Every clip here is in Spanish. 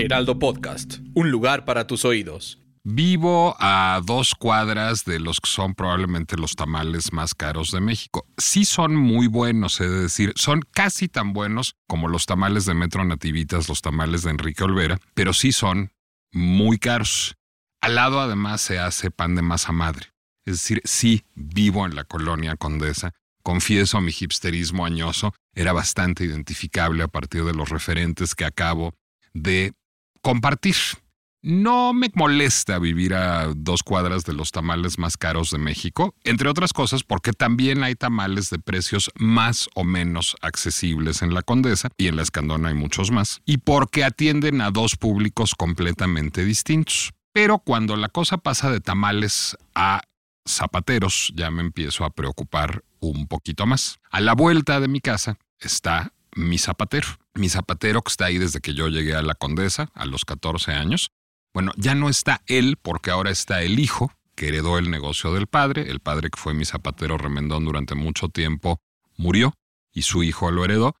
Heraldo Podcast, un lugar para tus oídos. Vivo a dos cuadras de los que son probablemente los tamales más caros de México. Sí son muy buenos, he de decir, son casi tan buenos como los tamales de Metro Nativitas, los tamales de Enrique Olvera, pero sí son muy caros. Al lado además se hace pan de masa madre. Es decir, sí vivo en la colonia Condesa. Confieso mi hipsterismo añoso era bastante identificable a partir de los referentes que acabo de compartir. No me molesta vivir a dos cuadras de los tamales más caros de México, entre otras cosas porque también hay tamales de precios más o menos accesibles en la Condesa y en la Escandona hay muchos más, y porque atienden a dos públicos completamente distintos. Pero cuando la cosa pasa de tamales a zapateros, ya me empiezo a preocupar un poquito más. A la vuelta de mi casa está mi zapatero. Mi zapatero que está ahí desde que yo llegué a la Condesa a los 14 años. Bueno, ya no está él porque ahora está el hijo que heredó el negocio del padre. El padre que fue mi zapatero remendón durante mucho tiempo murió y su hijo lo heredó.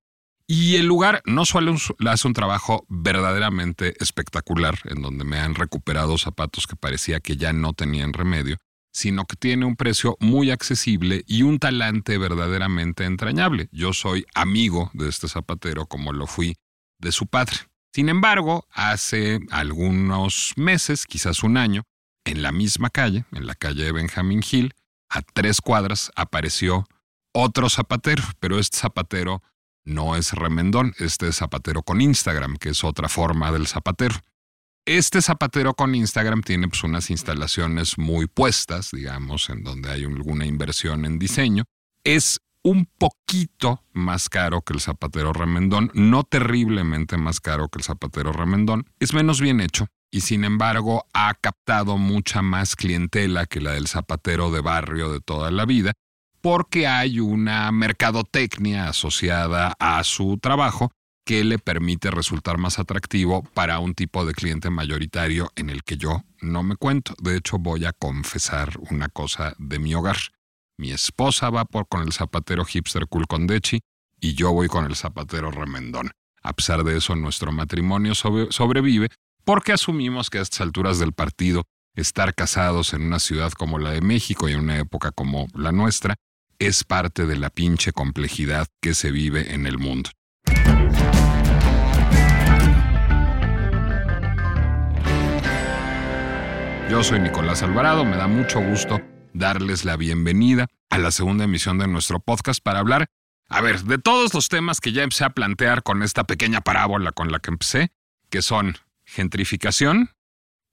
Y el lugar no solo hace un trabajo verdaderamente espectacular, en donde me han recuperado zapatos que parecía que ya no tenían remedio, sino que tiene un precio muy accesible y un talante verdaderamente entrañable. Yo soy amigo de este zapatero como lo fui de su padre. Sin embargo, hace algunos meses, quizás un año, en la misma calle, en la calle de Benjamin Hill, a tres cuadras apareció otro zapatero, pero este zapatero no es remendón, este es zapatero con Instagram, que es otra forma del zapatero. Este zapatero con Instagram tiene pues, unas instalaciones muy puestas, digamos, en donde hay alguna inversión en diseño. Es un poquito más caro que el zapatero remendón, no terriblemente más caro que el zapatero remendón. Es menos bien hecho y sin embargo ha captado mucha más clientela que la del zapatero de barrio de toda la vida, porque hay una mercadotecnia asociada a su trabajo que le permite resultar más atractivo para un tipo de cliente mayoritario en el que yo no me cuento. De hecho, voy a confesar una cosa de mi hogar. Mi esposa va por con el zapatero hipster cool y yo voy con el zapatero remendón. A pesar de eso, nuestro matrimonio sobrevive porque asumimos que a estas alturas del partido, estar casados en una ciudad como la de México y en una época como la nuestra es parte de la pinche complejidad que se vive en el mundo. Yo soy Nicolás Alvarado, me da mucho gusto darles la bienvenida a la segunda emisión de nuestro podcast para hablar, a ver, de todos los temas que ya empecé a plantear con esta pequeña parábola con la que empecé, que son gentrificación,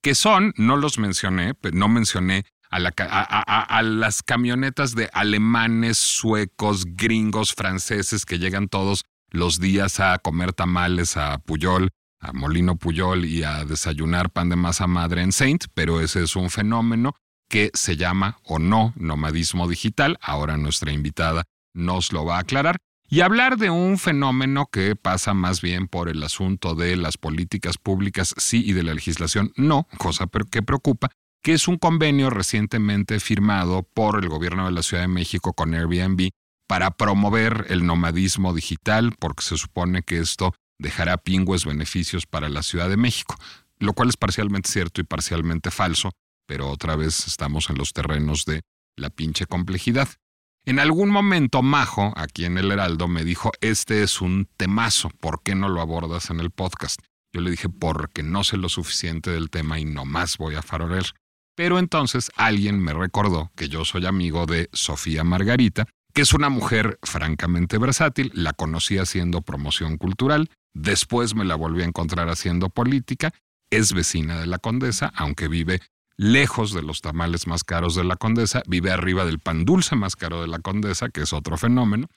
que son, no los mencioné, no mencioné a, a, las camionetas de alemanes, suecos, gringos, franceses que llegan todos los días a comer tamales a Puyol a Molino Puyol y a desayunar pan de masa madre en Saint, pero ese es un fenómeno que se llama o no nomadismo digital. Ahora nuestra invitada nos lo va a aclarar. Y hablar de un fenómeno que pasa más bien por el asunto de las políticas públicas, sí, y de la legislación, no, cosa que preocupa, que es un convenio recientemente firmado por el gobierno de la Ciudad de México con Airbnb para promover el nomadismo digital, porque se supone que esto dejará pingües beneficios para la Ciudad de México, lo cual es parcialmente cierto y parcialmente falso, pero otra vez estamos en los terrenos de la pinche complejidad. En algún momento Majo, aquí en el Heraldo, me dijo, este es un temazo, ¿por qué no lo abordas en el podcast? Yo le dije, porque no sé lo suficiente del tema y no más voy a faroler. Pero entonces alguien me recordó que yo soy amigo de Sofía Margarita, que es una mujer francamente versátil, la conocí haciendo promoción cultural, Después me la volví a encontrar haciendo política. Es vecina de la condesa, aunque vive lejos de los tamales más caros de la condesa, vive arriba del pan dulce más caro de la condesa, que es otro fenómeno.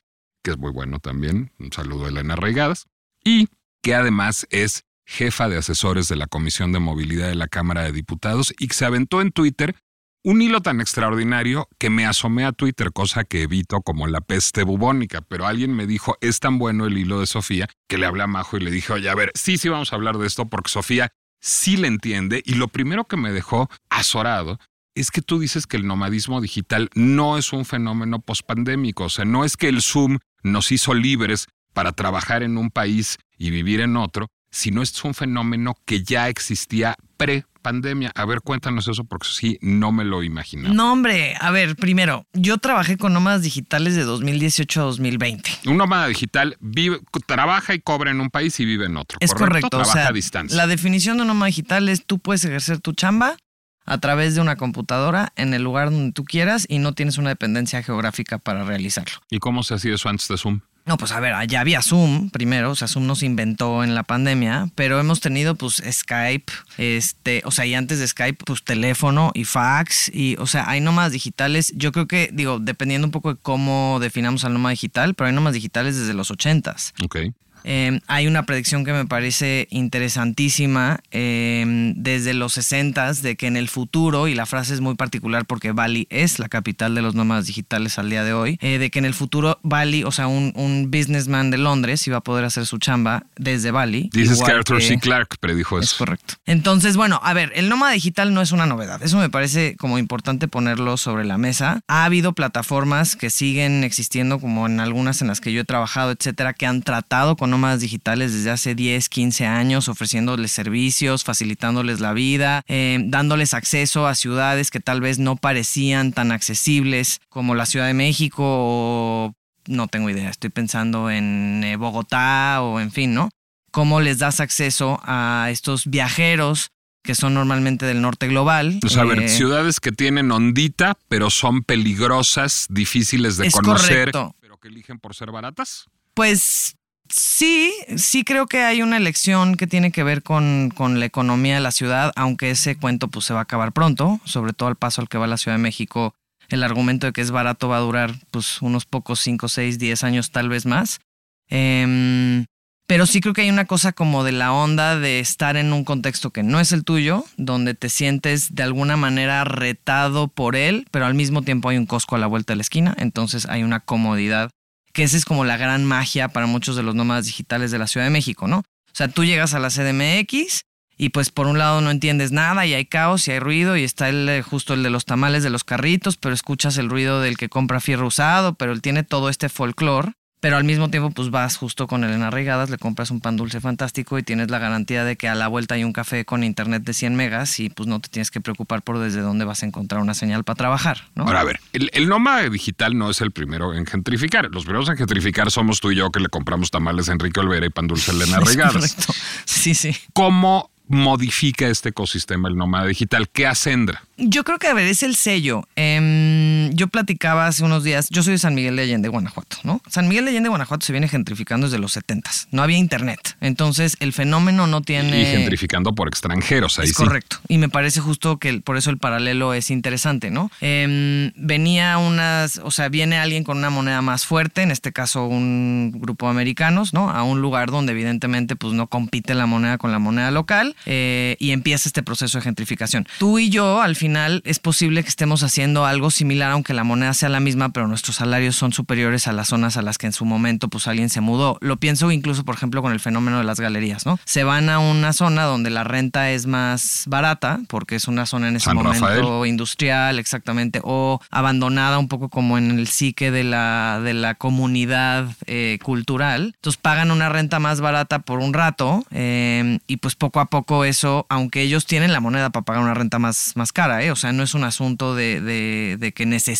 que es muy bueno también. Un saludo a Elena Reigadas. Y que además es jefa de asesores de la Comisión de Movilidad de la Cámara de Diputados y que se aventó en Twitter un hilo tan extraordinario que me asomé a Twitter, cosa que evito como la peste bubónica, pero alguien me dijo, es tan bueno el hilo de Sofía, que le hablé a Majo y le dije, oye, a ver, sí, sí vamos a hablar de esto porque Sofía sí le entiende y lo primero que me dejó azorado es que tú dices que el nomadismo digital no es un fenómeno pospandémico, o sea, no es que el Zoom nos hizo libres para trabajar en un país y vivir en otro, sino es un fenómeno que ya existía pre pandemia. A ver, cuéntanos eso porque sí, no me lo imaginaba. No, hombre, a ver, primero, yo trabajé con nómadas digitales de 2018 a 2020. Un nómada digital vive, trabaja y cobra en un país y vive en otro. Es correcto. Trabaja o sea, a distancia. La definición de un nómada digital es tú puedes ejercer tu chamba a través de una computadora en el lugar donde tú quieras y no tienes una dependencia geográfica para realizarlo. ¿Y cómo se hacía eso antes de Zoom? No, pues a ver, allá había Zoom primero, o sea, Zoom nos inventó en la pandemia, pero hemos tenido pues Skype, este, o sea, y antes de Skype, pues teléfono y fax, y, o sea, hay nómadas digitales, yo creo que, digo, dependiendo un poco de cómo definamos al nómada digital, pero hay nómadas digitales desde los ochentas. Ok. Eh, hay una predicción que me parece interesantísima eh, desde los 60 de que en el futuro, y la frase es muy particular porque Bali es la capital de los nómadas digitales al día de hoy, eh, de que en el futuro Bali, o sea, un, un, businessman de Londres iba a poder hacer su chamba desde Bali. Dices que Arthur C. Clarke predijo eso. Es correcto. Entonces, bueno, a ver, el nómada digital no es una novedad. Eso me parece como importante ponerlo sobre la mesa. Ha habido plataformas que siguen existiendo, como en algunas en las que yo he trabajado, etcétera, que han tratado con nómadas digitales desde hace 10, 15 años, ofreciéndoles servicios, facilitándoles la vida, eh, dándoles acceso a ciudades que tal vez no parecían tan accesibles como la Ciudad de México o no tengo idea, estoy pensando en eh, Bogotá o en fin, ¿no? ¿Cómo les das acceso a estos viajeros que son normalmente del norte global. O sea, a ver, Eh, ciudades que tienen ondita, pero son peligrosas, difíciles de Es conocer, correcto. pero que eligen por ser baratas. Pues sí, sí creo que hay una elección que tiene que ver con, con la economía de la ciudad, aunque ese cuento pues se va a acabar pronto, sobre todo al paso al que va la Ciudad de México. El argumento de que es barato va a durar pues unos pocos 5, 6, 10 años tal vez más. Em, pero sí creo que hay una cosa como de la onda de estar en un contexto que no es el tuyo, donde te sientes de alguna manera retado por él, pero al mismo tiempo hay un cosco a la vuelta de la esquina, entonces hay una comodidad que esa es como la gran magia para muchos de los nómadas digitales de la Ciudad de México, ¿no? O sea, tú llegas a la CDMX y pues por un lado no entiendes nada y hay caos y hay ruido y está el, eh, justo el de los tamales de los carritos, pero escuchas el ruido del que compra fierro usado, pero él tiene todo este folclore. Pero al mismo tiempo, pues vas justo con Elena Regadas, le compras un pan dulce fantástico y tienes la garantía de que a la vuelta hay un café con internet de 100 megas y pues no te tienes que preocupar por desde dónde vas a encontrar una señal para trabajar, ¿no? Ahora, a ver, el, el nómada digital no es el primero en gentrificar. Los primeros en gentrificar somos tú y yo que le compramos tamales a Enrique Olvera y pan dulce a Elena Regadas. correcto. Sí, sí. ¿Cómo modifica este ecosistema el nómada digital? ¿Qué acendra? Yo creo que, a ver, es el sello. Em, yo platicaba hace unos días, yo soy de San Miguel de Allende, Guanajuato, ¿no? San Miguel de Allende, Guanajuato se viene gentrificando desde los 70 No había internet. Entonces, el fenómeno no tiene... Y gentrificando por extranjeros, ahí Es sí. correcto. Y me parece justo que el- por eso el paralelo es interesante, ¿no? Em, venía unas, o sea, viene alguien con una moneda más fuerte, en este caso un grupo de americanos, ¿no? A un lugar donde evidentemente pues no compite la moneda con la moneda local eh, y empieza este proceso de gentrificación. Tú y yo, al final, es posible que estemos haciendo algo similar, aunque la moneda sea la misma, pero nuestros salarios son superiores a las zonas a las que en su momento pues alguien se mudó. Lo pienso incluso, por ejemplo, con el fenómeno de las galerías, ¿no? Se van a una zona donde la renta es más barata, porque es una zona en ese San momento Rafael. industrial, exactamente, o abandonada un poco como en el psique de la, de la comunidad eh, cultural. Entonces pagan una renta más barata por un rato eh, y pues poco a poco eso, aunque ellos tienen la moneda para pagar una renta más, más cara, ¿eh? o sea, no es un asunto de, de- de que necesitan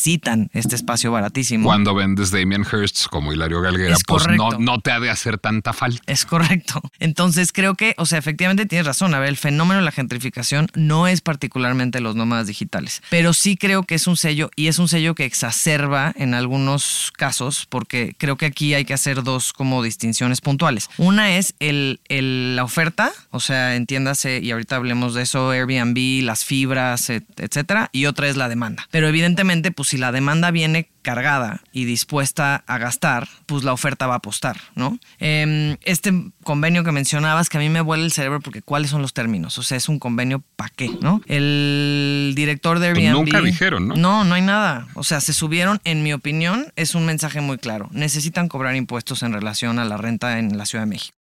este espacio baratísimo. Cuando vendes Damien Hirst como Hilario Galguera, Es pues no, no te ha de hacer tanta falta. Es correcto. Entonces creo que, o sea, efectivamente tienes razón. A ver, el fenómeno de la gentrificación no es particularmente los nómadas digitales, pero sí creo que es un sello y es un sello que exacerba en algunos casos, porque creo que aquí hay que hacer dos como distinciones puntuales. Una es el, el- la oferta, o sea, entiéndase, y ahorita hablemos de eso, Airbnb, las fibras, et- etcétera, y otra es la demanda. Pero evidentemente, pues pues si la demanda viene cargada y dispuesta a gastar, pues la oferta va a apostar, ¿no? Em, este convenio que mencionabas que a mí me vuela el cerebro porque cuáles son los términos, o sea, es un convenio para qué, ¿no? El director de Pues Airbnb... nunca dijeron, ¿no? No, no hay nada. O sea, se subieron, en mi opinión, es un mensaje muy claro. Necesitan cobrar impuestos en relación a la renta en la Ciudad de México.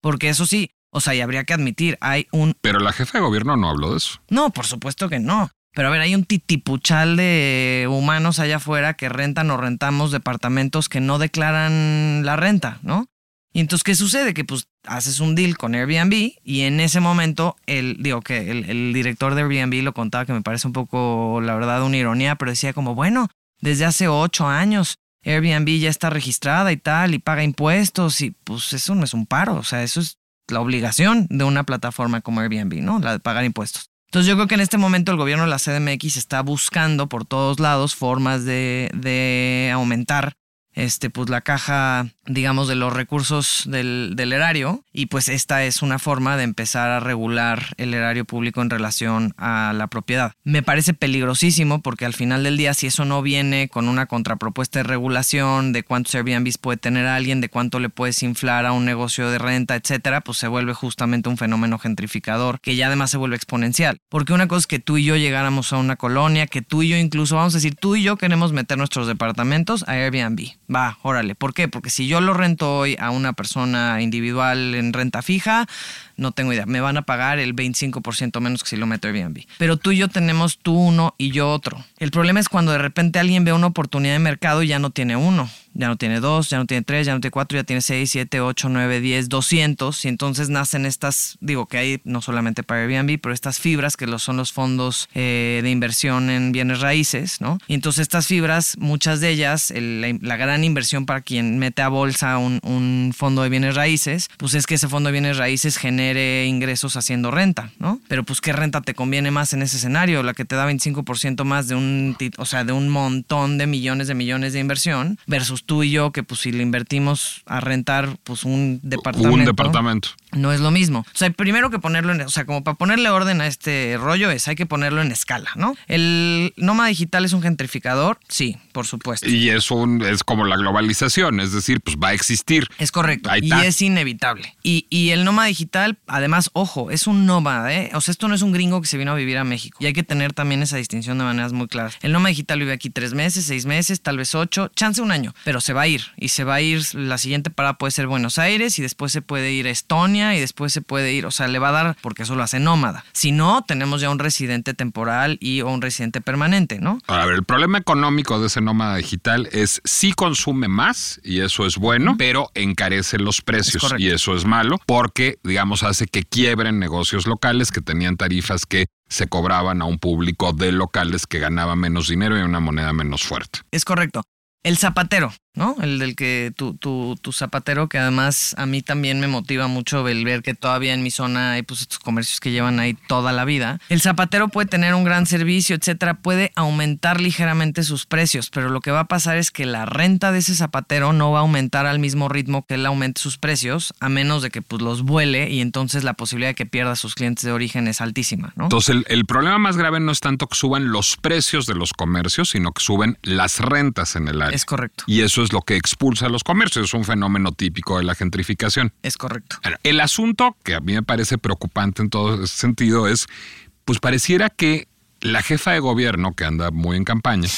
Porque eso sí, o sea, y habría que admitir, hay un Pero la jefa de gobierno no habló de eso. no, por supuesto que no. Pero a ver, hay un titipuchal de humanos allá afuera que rentan o rentamos departamentos que no declaran la renta, ¿no? Y entonces, ¿qué sucede? Que pues haces un deal con Airbnb y en ese momento, el, digo que el, el director de Airbnb lo contaba que me parece un poco, la verdad, una ironía, pero decía como, bueno, desde hace ocho años Airbnb ya está registrada y tal y paga impuestos y pues eso no es un paro, o sea, eso es la obligación de una plataforma como Airbnb, ¿no? La de pagar impuestos. Entonces yo creo que en este momento el gobierno de la CDMX está buscando por todos lados formas de, de aumentar este, pues la caja, digamos, de los recursos del, erario. Y pues esta es una forma de empezar a regular el erario público en relación a la propiedad. Me parece peligrosísimo porque al final del día, si eso no viene con una contrapropuesta de regulación de cuántos Airbnbs puede tener alguien, de cuánto le puedes inflar a un negocio de renta, etcétera, pues se vuelve justamente un fenómeno gentrificador que ya además se vuelve exponencial. Porque una cosa es que tú y yo llegáramos a una colonia, que tú y yo incluso, vamos a decir, tú y yo queremos meter nuestros departamentos a Airbnb. Va, órale. ¿Por qué? Porque si yo lo rento hoy a una persona individual en renta fija, no tengo idea. Me van a pagar el 25% menos que si lo meto Airbnb. Pero tú y yo tenemos tú uno y yo otro. El problema es cuando de repente alguien ve una oportunidad de mercado y ya no tiene uno, ya no tiene dos, ya no tiene tres, ya no tiene cuatro, ya tiene seis, siete, ocho, nueve, diez, doscientos. Y entonces nacen estas, digo que hay no solamente para Airbnb, pero estas fibras que son los fondos eh, de inversión en bienes raíces, ¿no? Y entonces estas fibras, muchas de ellas, el- la, la gran inversión para quien mete a bolsa un, un fondo de bienes raíces, pues es que ese fondo de bienes raíces genere ingresos haciendo renta, ¿no? Pero pues qué renta te conviene más en ese escenario, la que te da 25% más de un, o sea, de un montón de millones de millones de inversión versus tú y yo que pues si le invertimos a rentar pues un departamento. Un departamento. No es lo mismo. O sea, primero que ponerlo en, o sea, como para ponerle orden a este rollo es, hay que ponerlo en escala, ¿no? El nómada digital es un gentrificador, sí, por supuesto. Y es, un, es como la globalización, es decir, pues va a existir. Es correcto. Ahí y es inevitable. Y, y el nómada digital, además, ojo, es un nómada, ¿eh? O sea, esto no es un gringo que se vino a vivir a México. Y hay que tener también esa distinción de maneras muy claras. El nómada digital vive aquí tres meses, seis meses, tal vez ocho, chance un año, pero se va a ir. Y se va a ir, la siguiente parada puede ser Buenos Aires y después se puede ir a Estonia y después se puede ir, o sea, le va a dar porque eso lo hace nómada. Si no, tenemos ya un residente temporal y o un residente permanente, ¿no? Ahora, a ver, el problema económico de ese nómada digital es sí consume más, y eso es bueno, pero encarece los precios, y eso es malo, porque, digamos, hace que quiebren negocios locales que tenían tarifas que se cobraban a un público de locales que ganaba menos dinero y una moneda menos fuerte. Es correcto. El zapatero, ¿no? El del que tu, tu, tu zapatero, que además a mí también me motiva mucho el ver que todavía en mi zona hay pues estos comercios que llevan ahí toda la vida. El zapatero puede tener un gran servicio, etcétera, puede aumentar ligeramente sus precios, pero lo que va a pasar es que la renta de ese zapatero no va a aumentar al mismo ritmo que él aumente sus precios, a menos de que pues los vuele y entonces la posibilidad de que pierda sus clientes de origen es altísima, ¿no? Entonces, el, el problema más grave no es tanto que suban los precios de los comercios, sino que suben las rentas en el área. Es correcto. Y eso es lo que expulsa a los comercios, es un fenómeno típico de la gentrificación. Es correcto. El asunto que a mí me parece preocupante en todo ese sentido es, pues pareciera que la jefa de gobierno, que anda muy en campaña,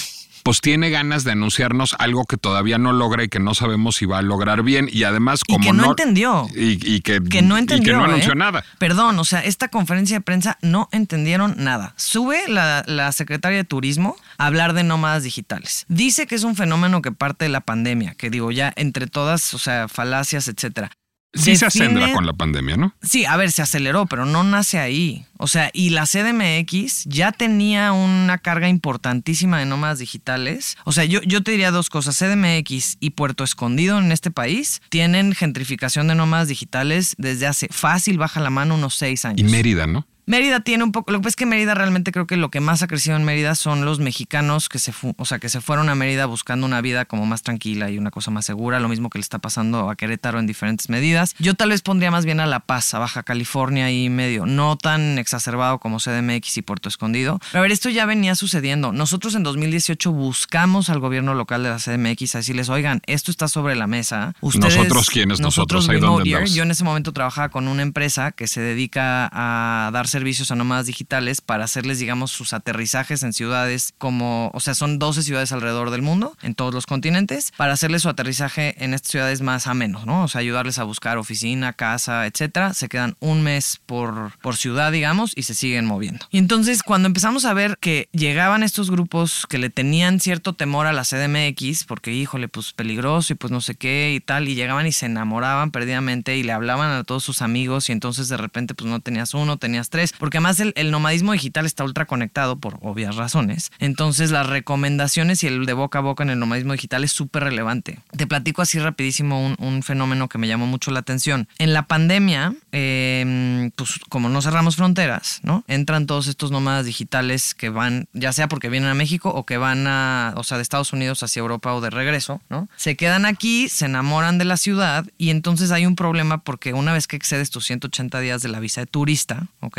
pues tiene ganas de anunciarnos algo que todavía no logra y que no sabemos si va a lograr bien. Y además, Y como que no entendió. Y, y que, que no y entendió. que no ¿eh? anunció nada. Perdón, o sea, esta conferencia de prensa no entendieron nada. Sube la, la secretaria de Turismo a hablar de nómadas digitales. Dice que es un fenómeno que parte de la pandemia, que digo ya entre todas, o sea, falacias, etcétera. Sí se acendra con la pandemia, ¿no? Sí, a ver, se aceleró, pero no nace ahí. O sea, y la CDMX ya tenía una carga importantísima de nómadas digitales. O sea, yo, yo te diría dos cosas. CDMX y Puerto Escondido en este país tienen gentrificación de nómadas digitales desde hace fácil, baja la mano, unos seis años. Y Mérida, ¿no? Mérida tiene un poco, lo que pasa es que Mérida realmente creo que lo que más ha crecido en Mérida son los mexicanos que se, o sea, que se fueron a Mérida buscando una vida como más tranquila y una cosa más segura, lo mismo que le está pasando a Querétaro en diferentes medidas. Yo tal vez pondría más bien a La Paz, a Baja California y medio, no tan exacerbado como CDMX y Puerto Escondido. Pero a ver, esto ya venía sucediendo. Nosotros en 2018 buscamos al gobierno local de la CDMX a decirles, oigan, esto está sobre la mesa. nosotros quiénes, nosotros, nosotros Yo en ese momento trabajaba con una empresa que se dedica a dar servicios a nómadas digitales para hacerles, digamos, sus aterrizajes en ciudades como, o sea, son 12 ciudades alrededor del mundo, en todos los continentes, para hacerles su aterrizaje en estas ciudades más amenos, ¿no? O sea, ayudarles a buscar oficina, casa, etcétera. Se quedan un mes por, por ciudad, digamos, y se siguen moviendo. Y entonces, cuando empezamos a ver que llegaban estos grupos que le tenían cierto temor a la CDMX, porque, híjole, pues peligroso y pues no sé qué y tal, y llegaban y se enamoraban perdidamente y le hablaban a todos sus amigos y entonces de repente pues no tenías uno, tenías tres, porque además el, nomadismo digital está ultra conectado por obvias razones. Entonces las recomendaciones y el de boca a boca en el nomadismo digital es súper relevante. Te platico así rapidísimo un, fenómeno que me llamó mucho la atención. En la pandemia, em, pues como no cerramos fronteras, ¿no? Entran todos estos nómadas digitales que van, ya sea porque vienen a México o que van a, o sea, de Estados Unidos hacia Europa o de regreso, ¿no? Se quedan aquí, se enamoran de la ciudad y entonces hay un problema porque una vez que excedes tus 180 días de la visa de turista, ¿ok?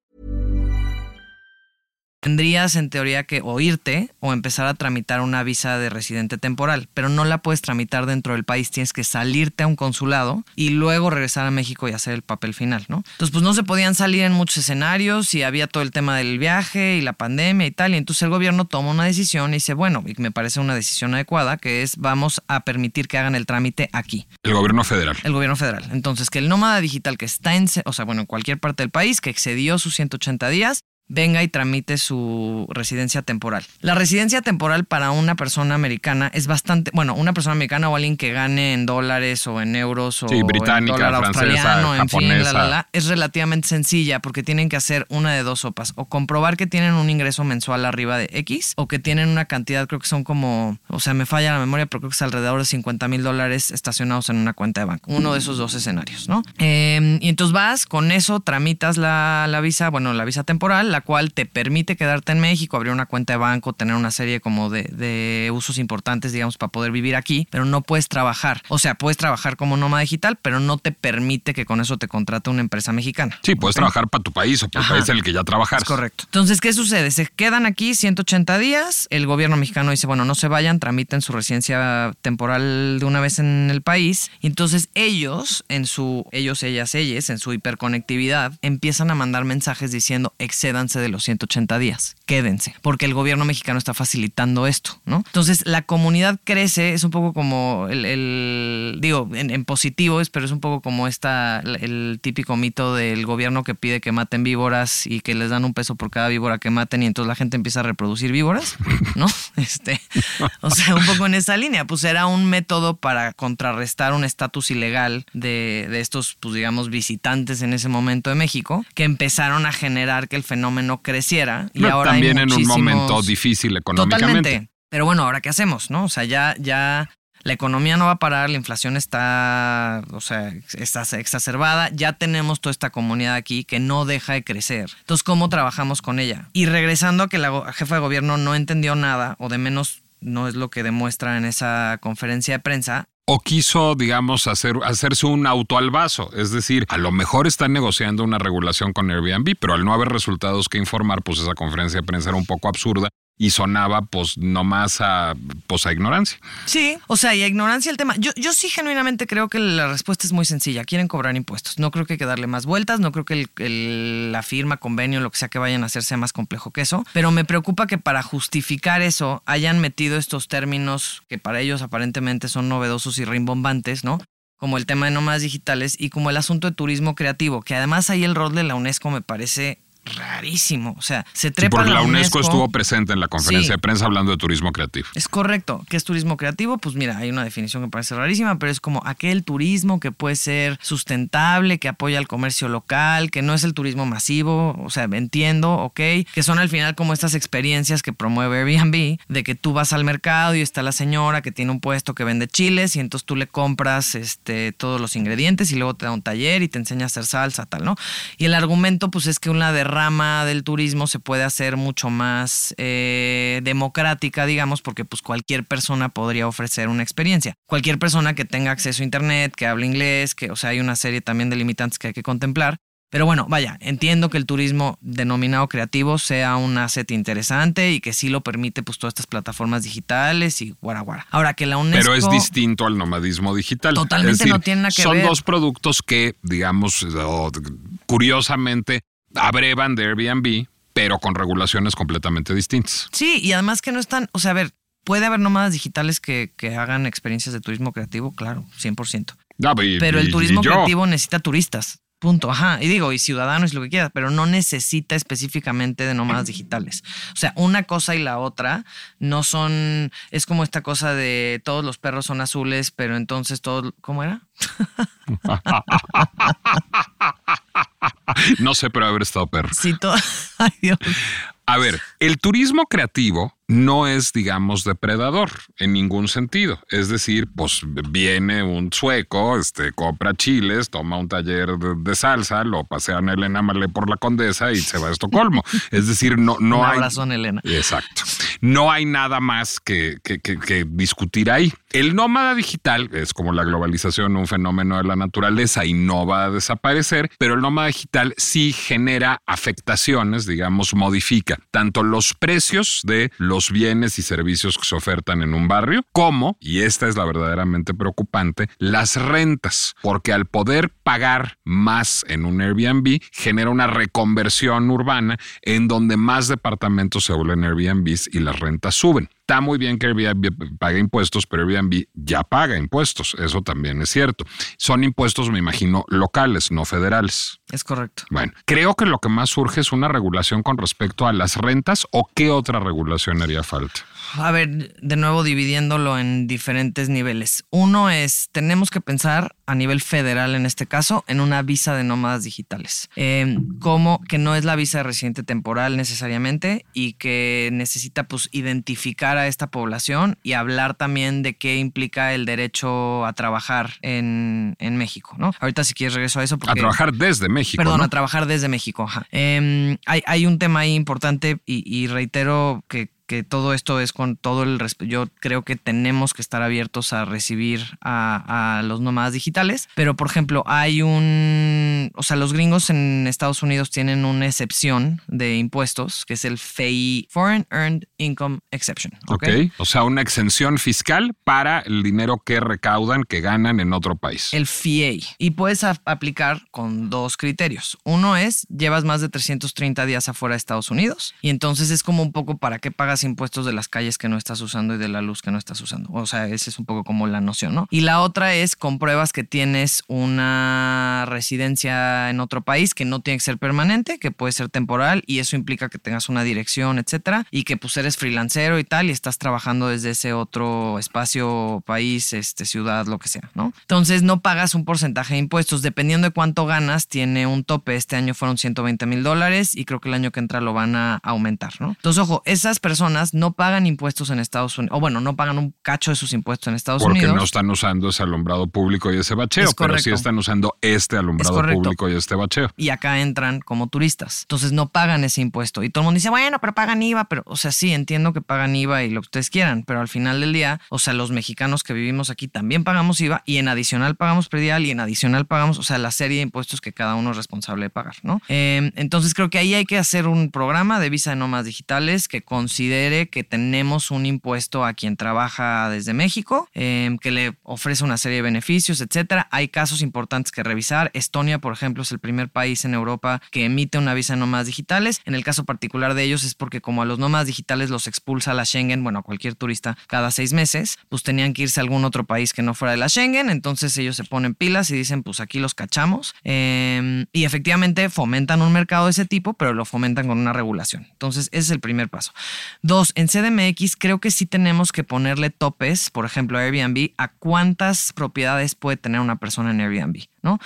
Tendrías en teoría que o irte o empezar a tramitar una visa de residente temporal, pero no la puedes tramitar dentro del país, tienes que salirte a un consulado y luego regresar a México y hacer el papel final, ¿no? Entonces, pues no se podían salir en muchos escenarios y había todo el tema del viaje y la pandemia y tal, y entonces el gobierno toma una decisión y dice, bueno, y me parece una decisión adecuada, que es vamos a permitir que hagan el trámite aquí. El gobierno federal. El gobierno federal. Entonces, que el nómada digital que está en, o sea, bueno, en cualquier parte del país, que excedió sus 180 días, venga y tramite su residencia temporal. La residencia temporal para una persona americana es bastante, bueno, una persona americana o alguien que gane en dólares o en euros o británica, en dólar australiano, en fin, es relativamente sencilla porque tienen que hacer una de dos sopas, o comprobar que tienen un ingreso mensual arriba de X o que tienen una cantidad, creo que son como, o sea, me falla la memoria, pero creo que es alrededor de 50 mil dólares estacionados en una cuenta de banco. Uno de esos dos escenarios, ¿no? Em, y entonces vas, con eso tramitas la, la visa, bueno, la visa temporal, la cual te permite quedarte en México, abrir una cuenta de banco, tener una serie como de, usos importantes, digamos, para poder vivir aquí, pero no puedes trabajar. O sea, puedes trabajar como nómada digital, pero no te permite que con eso te contrate una empresa mexicana. Sí, puedes trabajar para tu país o para el país en el que ya trabajas. correcto. Entonces, ¿qué sucede? Se quedan aquí 180 días, el gobierno mexicano dice, bueno, no se vayan, tramiten su residencia temporal de una vez en el país. Y entonces ellos, en su, ellos, ellas, ellas, en su hiperconectividad, empiezan a mandar mensajes diciendo, de los 180 días. Quédense, porque el gobierno mexicano está facilitando esto, ¿no? Entonces, la comunidad crece, es un poco como el, digo, en, positivo, pero es un poco como esta, el típico mito del gobierno que pide que maten víboras y que les dan un peso por cada víbora que maten y entonces la gente empieza a reproducir víboras, ¿no? Este, o sea, un poco en esa línea, pues era un método para contrarrestar un estatus ilegal de, de estos, pues digamos, visitantes en ese momento de México, que empezaron a generar que el fenómeno no creciera. Y ahora también en un momento difícil económicamente. Totalmente. Pero bueno, ahora qué hacemos, ¿no? O sea, ya, ya la economía no va a parar, la inflación está, o sea, está exacerbada, ya tenemos toda esta comunidad aquí que no deja de crecer. Entonces, ¿cómo trabajamos con ella? Y regresando a que la jefa de gobierno no entendió nada, o de menos no es lo que demuestra en esa conferencia de prensa, o quiso, digamos, hacer, hacerse un auto al vaso. Es decir, a lo mejor están negociando una regulación con Airbnb, pero al no haber resultados que informar, pues esa conferencia de prensa era un poco absurda y sonaba pues nomás a, pues, ignorancia. Sí, o sea, y a ignorancia el tema. Yo, yo sí genuinamente creo que la respuesta es muy sencilla. Quieren cobrar impuestos. No creo que hay que darle más vueltas, no creo que la firma, convenio, lo que sea que vayan a hacer sea más complejo que eso. Pero me preocupa que para justificar eso hayan metido estos términos que para ellos aparentemente son novedosos y rimbombantes, ¿no? como el tema de nómadas digitales y como el asunto de turismo creativo, que además ahí el rol de la UNESCO me parece rarísimo. O sea, se trepa porque la, la UNESCO, estuvo presente en la conferencia Sí. de prensa hablando de turismo creativo. Es correcto. ¿Qué es turismo creativo? Pues mira, hay una definición que parece rarísima, pero es como aquel turismo que puede ser sustentable, que apoya al comercio local, que no es el turismo masivo. O sea, entiendo, ok. Que son al final como estas experiencias que promueve Airbnb, de que tú vas al mercado y está la señora que tiene un puesto que vende chiles y entonces tú le compras este, todos los ingredientes y luego te da un taller y te enseña a hacer salsa, tal, ¿no? Y el argumento, pues es que una derrama del turismo se puede hacer mucho más eh, democrática, digamos, porque pues cualquier persona podría ofrecer una experiencia. Cualquier persona que tenga acceso a internet, que hable inglés, que, o sea, hay una serie también de limitantes que hay que contemplar. Pero bueno, vaya, entiendo que el turismo denominado creativo sea un asset interesante y que sí lo permite pues todas estas plataformas digitales y guara guara. Ahora que la UNESCO... Pero es distinto al nomadismo digital. Totalmente decir, no tiene nada que son ver. dos productos que, digamos, curiosamente, abrevan de Airbnb, pero con regulaciones completamente distintas. Sí, y además que no están, o sea, a ver, puede haber nómadas digitales que, que hagan experiencias de turismo creativo, claro, 100%. Ah, y- Pero el turismo creativo necesita turistas. Punto, ajá. Y digo, y ciudadanos y lo que quieras, pero no necesita específicamente de nómadas digitales. O sea, una cosa y la otra no son. Es como esta cosa de todos los perros son azules, pero entonces todos. ¿Cómo era? No sé, pero haber estado perro. Sí, todo. Ay, Dios. A ver, el turismo creativo no es, digamos, depredador en ningún sentido. Es decir, pues viene un sueco, este, compra chiles, toma un taller de, de salsa, lo pasea en Elena Malé por la Condesa y se va a Estocolmo. Es decir, no, no Un hay. abrazo, Elena. Exacto. No hay nada más que, que- que- que discutir ahí. El nómada digital es como la globalización, un fenómeno de la naturaleza y no va a desaparecer, pero el nómada digital sí genera afectaciones, digamos, modifica tanto los precios de los bienes y servicios que se ofertan en un barrio, como, y esta es la verdaderamente preocupante, las rentas, porque al poder pagar más en un Airbnb, genera una reconversión urbana en donde más departamentos se vuelven Airbnbs y las rentas suben. Está muy bien que Airbnb pague impuestos, pero Airbnb ya paga impuestos. Eso también es cierto. Son impuestos, me imagino, locales, no federales. Es correcto. Bueno, creo que lo que más surge es una regulación con respecto a las rentas o qué otra regulación haría falta. A ver, de nuevo dividiéndolo en diferentes niveles. Uno es, tenemos que pensar a nivel federal en este caso, en una visa de nómadas digitales. Eh, como que no es la visa de residente temporal necesariamente y que necesita pues identificar a esta población y hablar también de qué implica el derecho a trabajar en, en México, ¿no? Ahorita si quieres regreso a eso porque... A trabajar desde México. Perdón, ¿no? a trabajar desde México. ajá. Em, hay, hay un tema ahí importante y, y reitero que, que todo esto es con todo el respeto. Yo creo que tenemos que estar abiertos a recibir a, a los nómadas digitales, pero por ejemplo, hay un. O sea, los gringos en Estados Unidos tienen una excepción de impuestos que es el FEI, Foreign Earned Income Exception. ok. O sea, una exención fiscal para el dinero que recaudan, que ganan en otro país. El FIA. Y puedes aplicar con dos criterios. Uno es, llevas más de 330 días afuera de Estados Unidos. Y entonces es como un poco para qué pagas impuestos de las calles que no estás usando y de la luz que no estás usando. O sea, esa es un poco como la noción, ¿no? Y la otra es, compruebas que tienes una residencia en otro país que no tiene que ser permanente, que puede ser temporal. Y eso implica que tengas una dirección, etcétera. Y que pues eres freelancero y tal. Y estás trabajando desde ese otro espacio, país, este, ciudad, lo que sea, ¿no? Entonces no pagas un porcentaje de impuestos. Dependiendo de cuánto ganas, tiene un tope. Este año fueron 120 mil dólares y creo que el año que entra lo van a aumentar, ¿no? Entonces, ojo, esas personas no pagan impuestos en Estados Unidos. O bueno, no pagan un cacho de sus impuestos en Estados Porque Unidos. no están usando ese alumbrado público y ese bacheo, Es pero sí están usando este alumbrado público y este bacheo. y acá entran como turistas. Entonces no pagan ese impuesto. Y todo el mundo dice, bueno, pero pagan IVA, pero, o sea, sí, entiendo que pagan IVA y lo que ustedes quieran, pero al final del día, o sea, los mexicanos que vivimos aquí también pagamos IVA y en adicional pagamos predial y en adicional pagamos, o sea, la serie de impuestos que cada uno es responsable de pagar, ¿no? Eh, entonces creo que ahí hay que hacer un programa de visa de nómadas digitales que considere que tenemos un impuesto a quien trabaja desde México, em, que le ofrece una serie de beneficios, etcétera. Hay casos importantes que revisar. Estonia, por ejemplo, es el primer país en Europa que emite una visa de nómadas digitales. En el caso particular de ellos es porque como a los nómadas digitales los expulsa la Schengen, bueno, a cualquier turista cada seis meses, pues tenían que irse a algún otro país que no fuera de la Schengen. Entonces ellos se ponen pilas y dicen, pues aquí los cachamos. Em, y efectivamente fomentan un mercado de ese tipo, pero lo fomentan con una regulación. Entonces ese es el primer paso. Dos, en CDMX creo que sí tenemos que ponerle topes, por ejemplo, a Airbnb, a cuántas propiedades puede tener una persona en Airbnb, ¿no?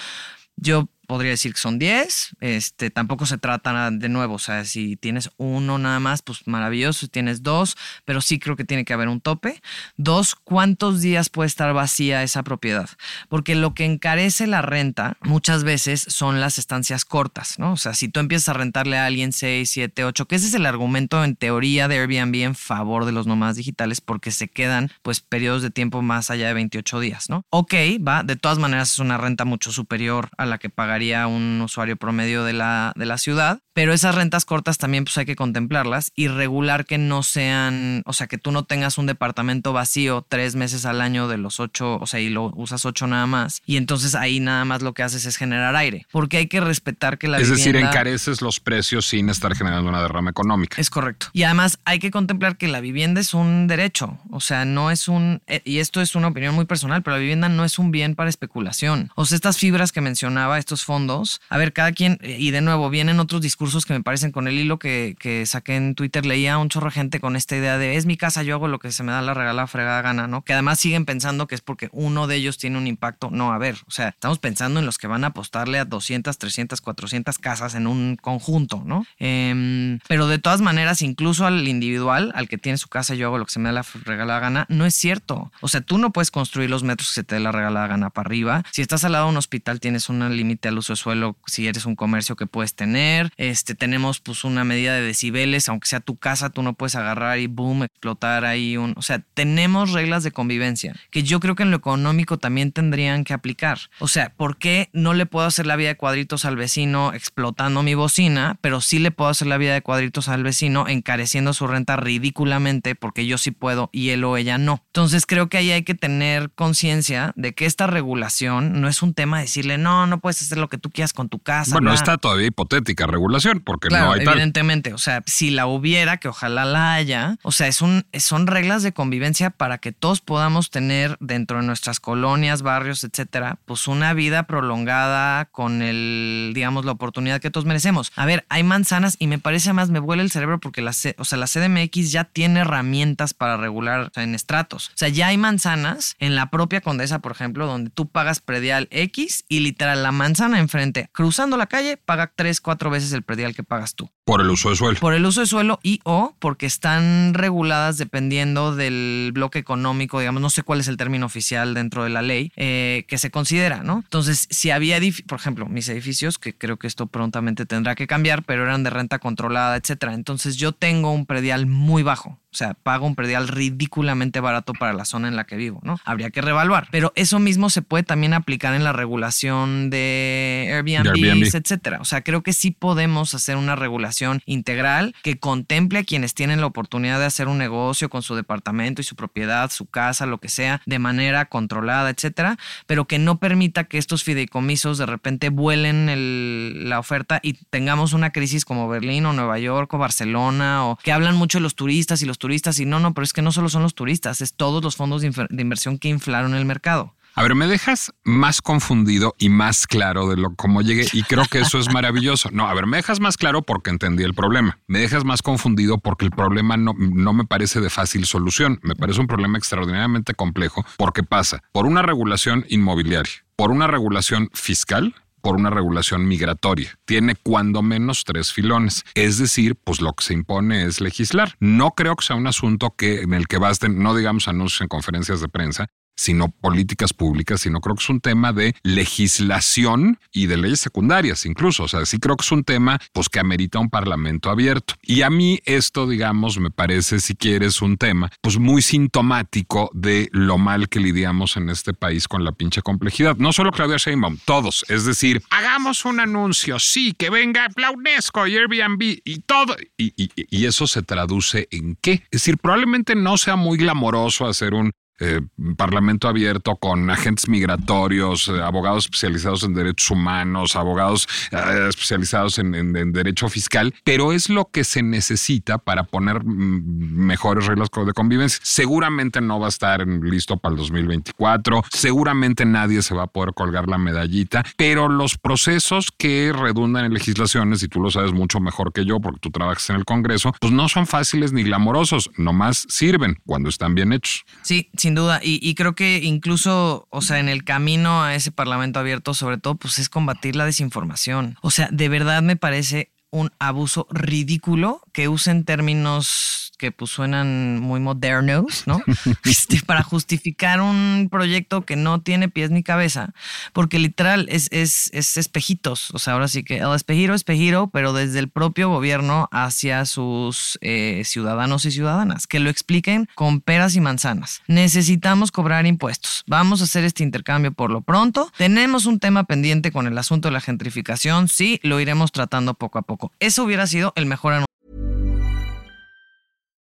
Yo podría decir que son 10. Este, tampoco se trata de nuevo, o sea, si tienes uno nada más, pues maravilloso, si tienes dos, pero sí creo que tiene que haber un tope. Dos, ¿cuántos días puede estar vacía esa propiedad? Porque lo que encarece la renta muchas veces son las estancias cortas, ¿no? O sea, si tú empiezas a rentarle a alguien 6, 7, 8, que ese es el argumento en teoría de Airbnb en favor de los nómadas digitales porque se quedan pues periodos de tiempo más allá de 28 días, ¿no? Ok, va, de todas maneras es una renta mucho superior a la que paga un usuario promedio de la, de la ciudad. Pero esas rentas cortas también pues hay que contemplarlas y regular que no sean, o sea, que tú no tengas un departamento vacío tres meses al año de los ocho, o sea, y lo usas ocho nada más. Y entonces ahí nada más lo que haces es generar aire. Porque hay que respetar que la Es decir, encareces los precios sin estar generando una derrama económica. Es correcto. Y además hay que contemplar que la vivienda es un derecho. O sea, no es un, eh, y esto es una opinión muy personal, pero la vivienda no es un bien para especulación. O sea, estas fibras que mencionaba, estos fondos, a ver, cada quien, y de nuevo, vienen otros discursos que me parecen con el hilo que, saqué en Twitter, leía un chorro gente con esta idea de es mi casa, yo hago lo que se me da la regala fregada gana, ¿no? Que además siguen pensando que es porque uno de ellos tiene un impacto. No, a ver, o sea, estamos pensando en los que van a apostarle a 200, 300, 400 casas en un conjunto, ¿no? Em, pero de todas maneras, incluso al individual, al que tiene su casa, yo hago lo que se me da la regalada gana, no es cierto. O sea, tú no puedes construir los metros que se te dé la regalada gana para arriba. Si estás al lado de un hospital, tienes un límite al uso de suelo si eres un comercio que puedes tener. Este, tenemos pues una medida de decibeles, aunque sea tu casa, tú no puedes agarrar y boom, explotar ahí un... O sea, tenemos reglas de convivencia que yo creo que en lo económico también tendrían que aplicar. O sea, ¿por qué no le puedo hacer la vida de cuadritos al vecino explotando mi bocina, pero sí le puedo hacer la vida de cuadritos al vecino encareciendo su renta ridículamente porque yo sí puedo y él o ella no? Entonces creo que ahí hay que tener conciencia de que esta regulación no es un tema de decirle, no, no puedes hacer lo que tú quieras con tu casa. Bueno, está todavía hipotética regulación porque no hay evidentemente, o sea, si la hubiera, que ojalá la haya, o sea, es un, son reglas de convivencia para que todos podamos tener dentro de nuestras colonias, barrios, etcétera, pues una vida prolongada con el, digamos, la oportunidad que todos merecemos. A ver, hay manzanas y me parece más, me vuela el cerebro porque la, o sea, la CDMX ya tiene herramientas para regular en estratos. O sea, ya hay manzanas en la propia Condesa, por ejemplo, donde tú pagas predial X y literal la manzana enfrente, cruzando la calle, paga tres, cuatro veces el predial que pagas tú. Por el uso de suelo. Por el uso de suelo y o porque están reguladas dependiendo del bloque económico, digamos, no sé cuál es el término oficial dentro de la ley eh, que se considera, ¿no? Entonces, si había, por ejemplo, mis edificios, que creo que esto prontamente tendrá que cambiar, pero eran de renta controlada, etcétera. Entonces, yo tengo un predial muy bajo. O sea, pago un predial ridículamente barato para la zona en la que vivo, ¿no? Habría que revaluar. Pero eso mismo se puede también aplicar en la regulación de Airbnb, etcétera. O sea, creo que sí podemos hacer una regulación integral que contemple a quienes tienen la oportunidad de hacer un negocio con su departamento y su propiedad, su casa, lo que sea, de manera controlada, etcétera, pero que no permita que estos fideicomisos de repente vuelen la oferta y tengamos una crisis como Berlín o Nueva York o Barcelona o que hablan mucho los turistas y los turistas y no, no, pero es que no solo son los turistas, es todos los fondos de, inversión que inflaron el mercado. A ver, me dejas más confundido y más claro de lo cómo llegué y creo que eso es maravilloso. No, a ver, me dejas más claro porque entendí el problema. Me dejas más confundido porque el problema no, no me parece de fácil solución. Me parece un problema extraordinariamente complejo porque pasa por una regulación inmobiliaria, por una regulación fiscal por una regulación migratoria. Tiene cuando menos tres filones. Es decir, pues lo que se impone es legislar. No creo que sea un asunto que en el que basten, no digamos anuncios en conferencias de prensa, sino políticas públicas, sino creo que es un tema de legislación y de leyes secundarias incluso. O sea, sí creo que es un tema pues que amerita un parlamento abierto. Y a mí esto, digamos, me parece, si quieres, un tema pues muy sintomático de lo mal que lidiamos en este país con la pinche complejidad. No solo Claudia Sheinbaum, todos. Es decir, hagamos un anuncio, sí, que venga la UNESCO y Airbnb y todo. Y, y eso se traduce en qué? Es decir, probablemente no sea muy glamoroso hacer un eh, parlamento abierto con agentes migratorios, eh, abogados especializados en derechos humanos, abogados eh, especializados en, derecho fiscal, pero es lo que se necesita para poner mm, mejores reglas de convivencia. Seguramente no va a estar listo para el 2024, seguramente nadie se va a poder colgar la medallita, pero los procesos que redundan en legislaciones, y tú lo sabes mucho mejor que yo porque tú trabajas en el Congreso, pues no son fáciles ni glamorosos, nomás sirven cuando están bien hechos. Sí, sin duda. Y, creo que incluso, o sea, en el camino a ese parlamento abierto, sobre todo, pues es combatir la desinformación. O sea, de verdad me parece un abuso ridículo que usen términos que pues suenan muy modernos, ¿no? Este, para justificar un proyecto que no tiene pies ni cabeza, porque literal es, es, es espejitos, o sea, ahora sí que el espejiro, espejiro, pero desde el propio gobierno hacia sus eh, ciudadanos y ciudadanas, que lo expliquen con peras y manzanas. Necesitamos cobrar impuestos, vamos a hacer este intercambio por lo pronto, tenemos un tema pendiente con el asunto de la gentrificación, sí, lo iremos tratando poco a poco. Eso hubiera sido el mejor anuncio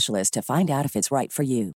specialist to find out if it's right for you.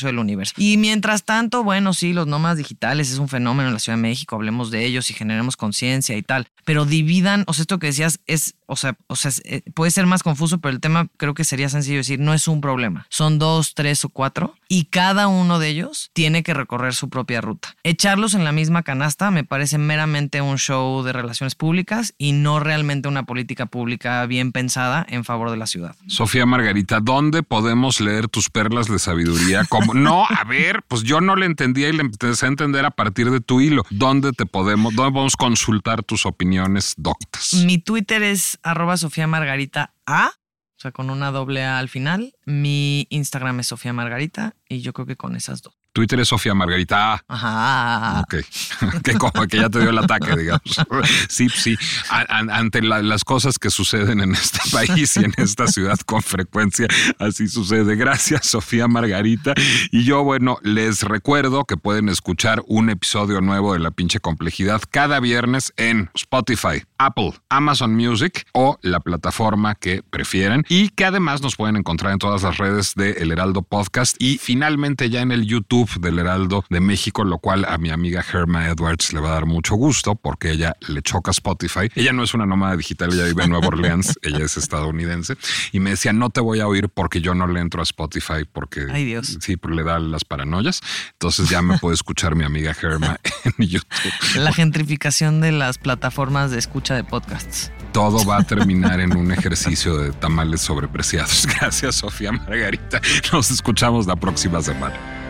del universo. Y mientras tanto, bueno, sí, los nómadas digitales es un fenómeno en la Ciudad de México, hablemos de ellos y generemos conciencia y tal, pero dividan, o sea, esto que decías es, o sea, o sea, eh, puede ser más confuso, pero el tema creo que sería sencillo decir, no es un problema, son dos, tres o cuatro, y cada uno de ellos tiene que recorrer su propia ruta. Echarlos en la misma canasta me parece meramente un show de relaciones públicas y no realmente una política pública bien pensada en favor de la ciudad. Sofía Margarita, ¿dónde podemos leer tus perlas de sabiduría? no, a ver, pues yo no le entendía y le empecé a entender a partir de tu hilo. ¿Dónde te podemos, dónde podemos consultar tus opiniones doctas? Mi Twitter es arroba Sofía Margarita A, o sea, con una doble A al final. Mi Instagram es Sofía Margarita y yo creo que con esas dos. Twitter es Sofía Margarita. Ajá. Ok. que como que ya te dio el ataque, digamos. sí, sí. ante las cosas que suceden en este país y en esta ciudad con frecuencia, así sucede. Gracias, Sofía Margarita. Y yo, bueno, les recuerdo que pueden escuchar un episodio nuevo de La pinche complejidad cada viernes en Spotify, Apple, Amazon Music o la plataforma que prefieren. Y que además nos pueden encontrar en todas las redes de El Heraldo Podcast y finalmente ya en el YouTube del Heraldo de México, lo cual a mi amiga Herma Edwards le va a dar mucho gusto porque ella le choca Spotify. Ella no es una nómada digital, ella vive en Nueva Orleans, ella es estadounidense y me decía, no te voy a oír porque yo no le entro a Spotify porque Ay, Dios. sí, le da las paranoias. Entonces ya me puede escuchar mi amiga Herma en YouTube. La gentrificación de las plataformas de escucha de podcasts todo va a terminar en un ejercicio de tamales sobrepreciados. Gracias, Sofía Margarita. Nos escuchamos la próxima semana.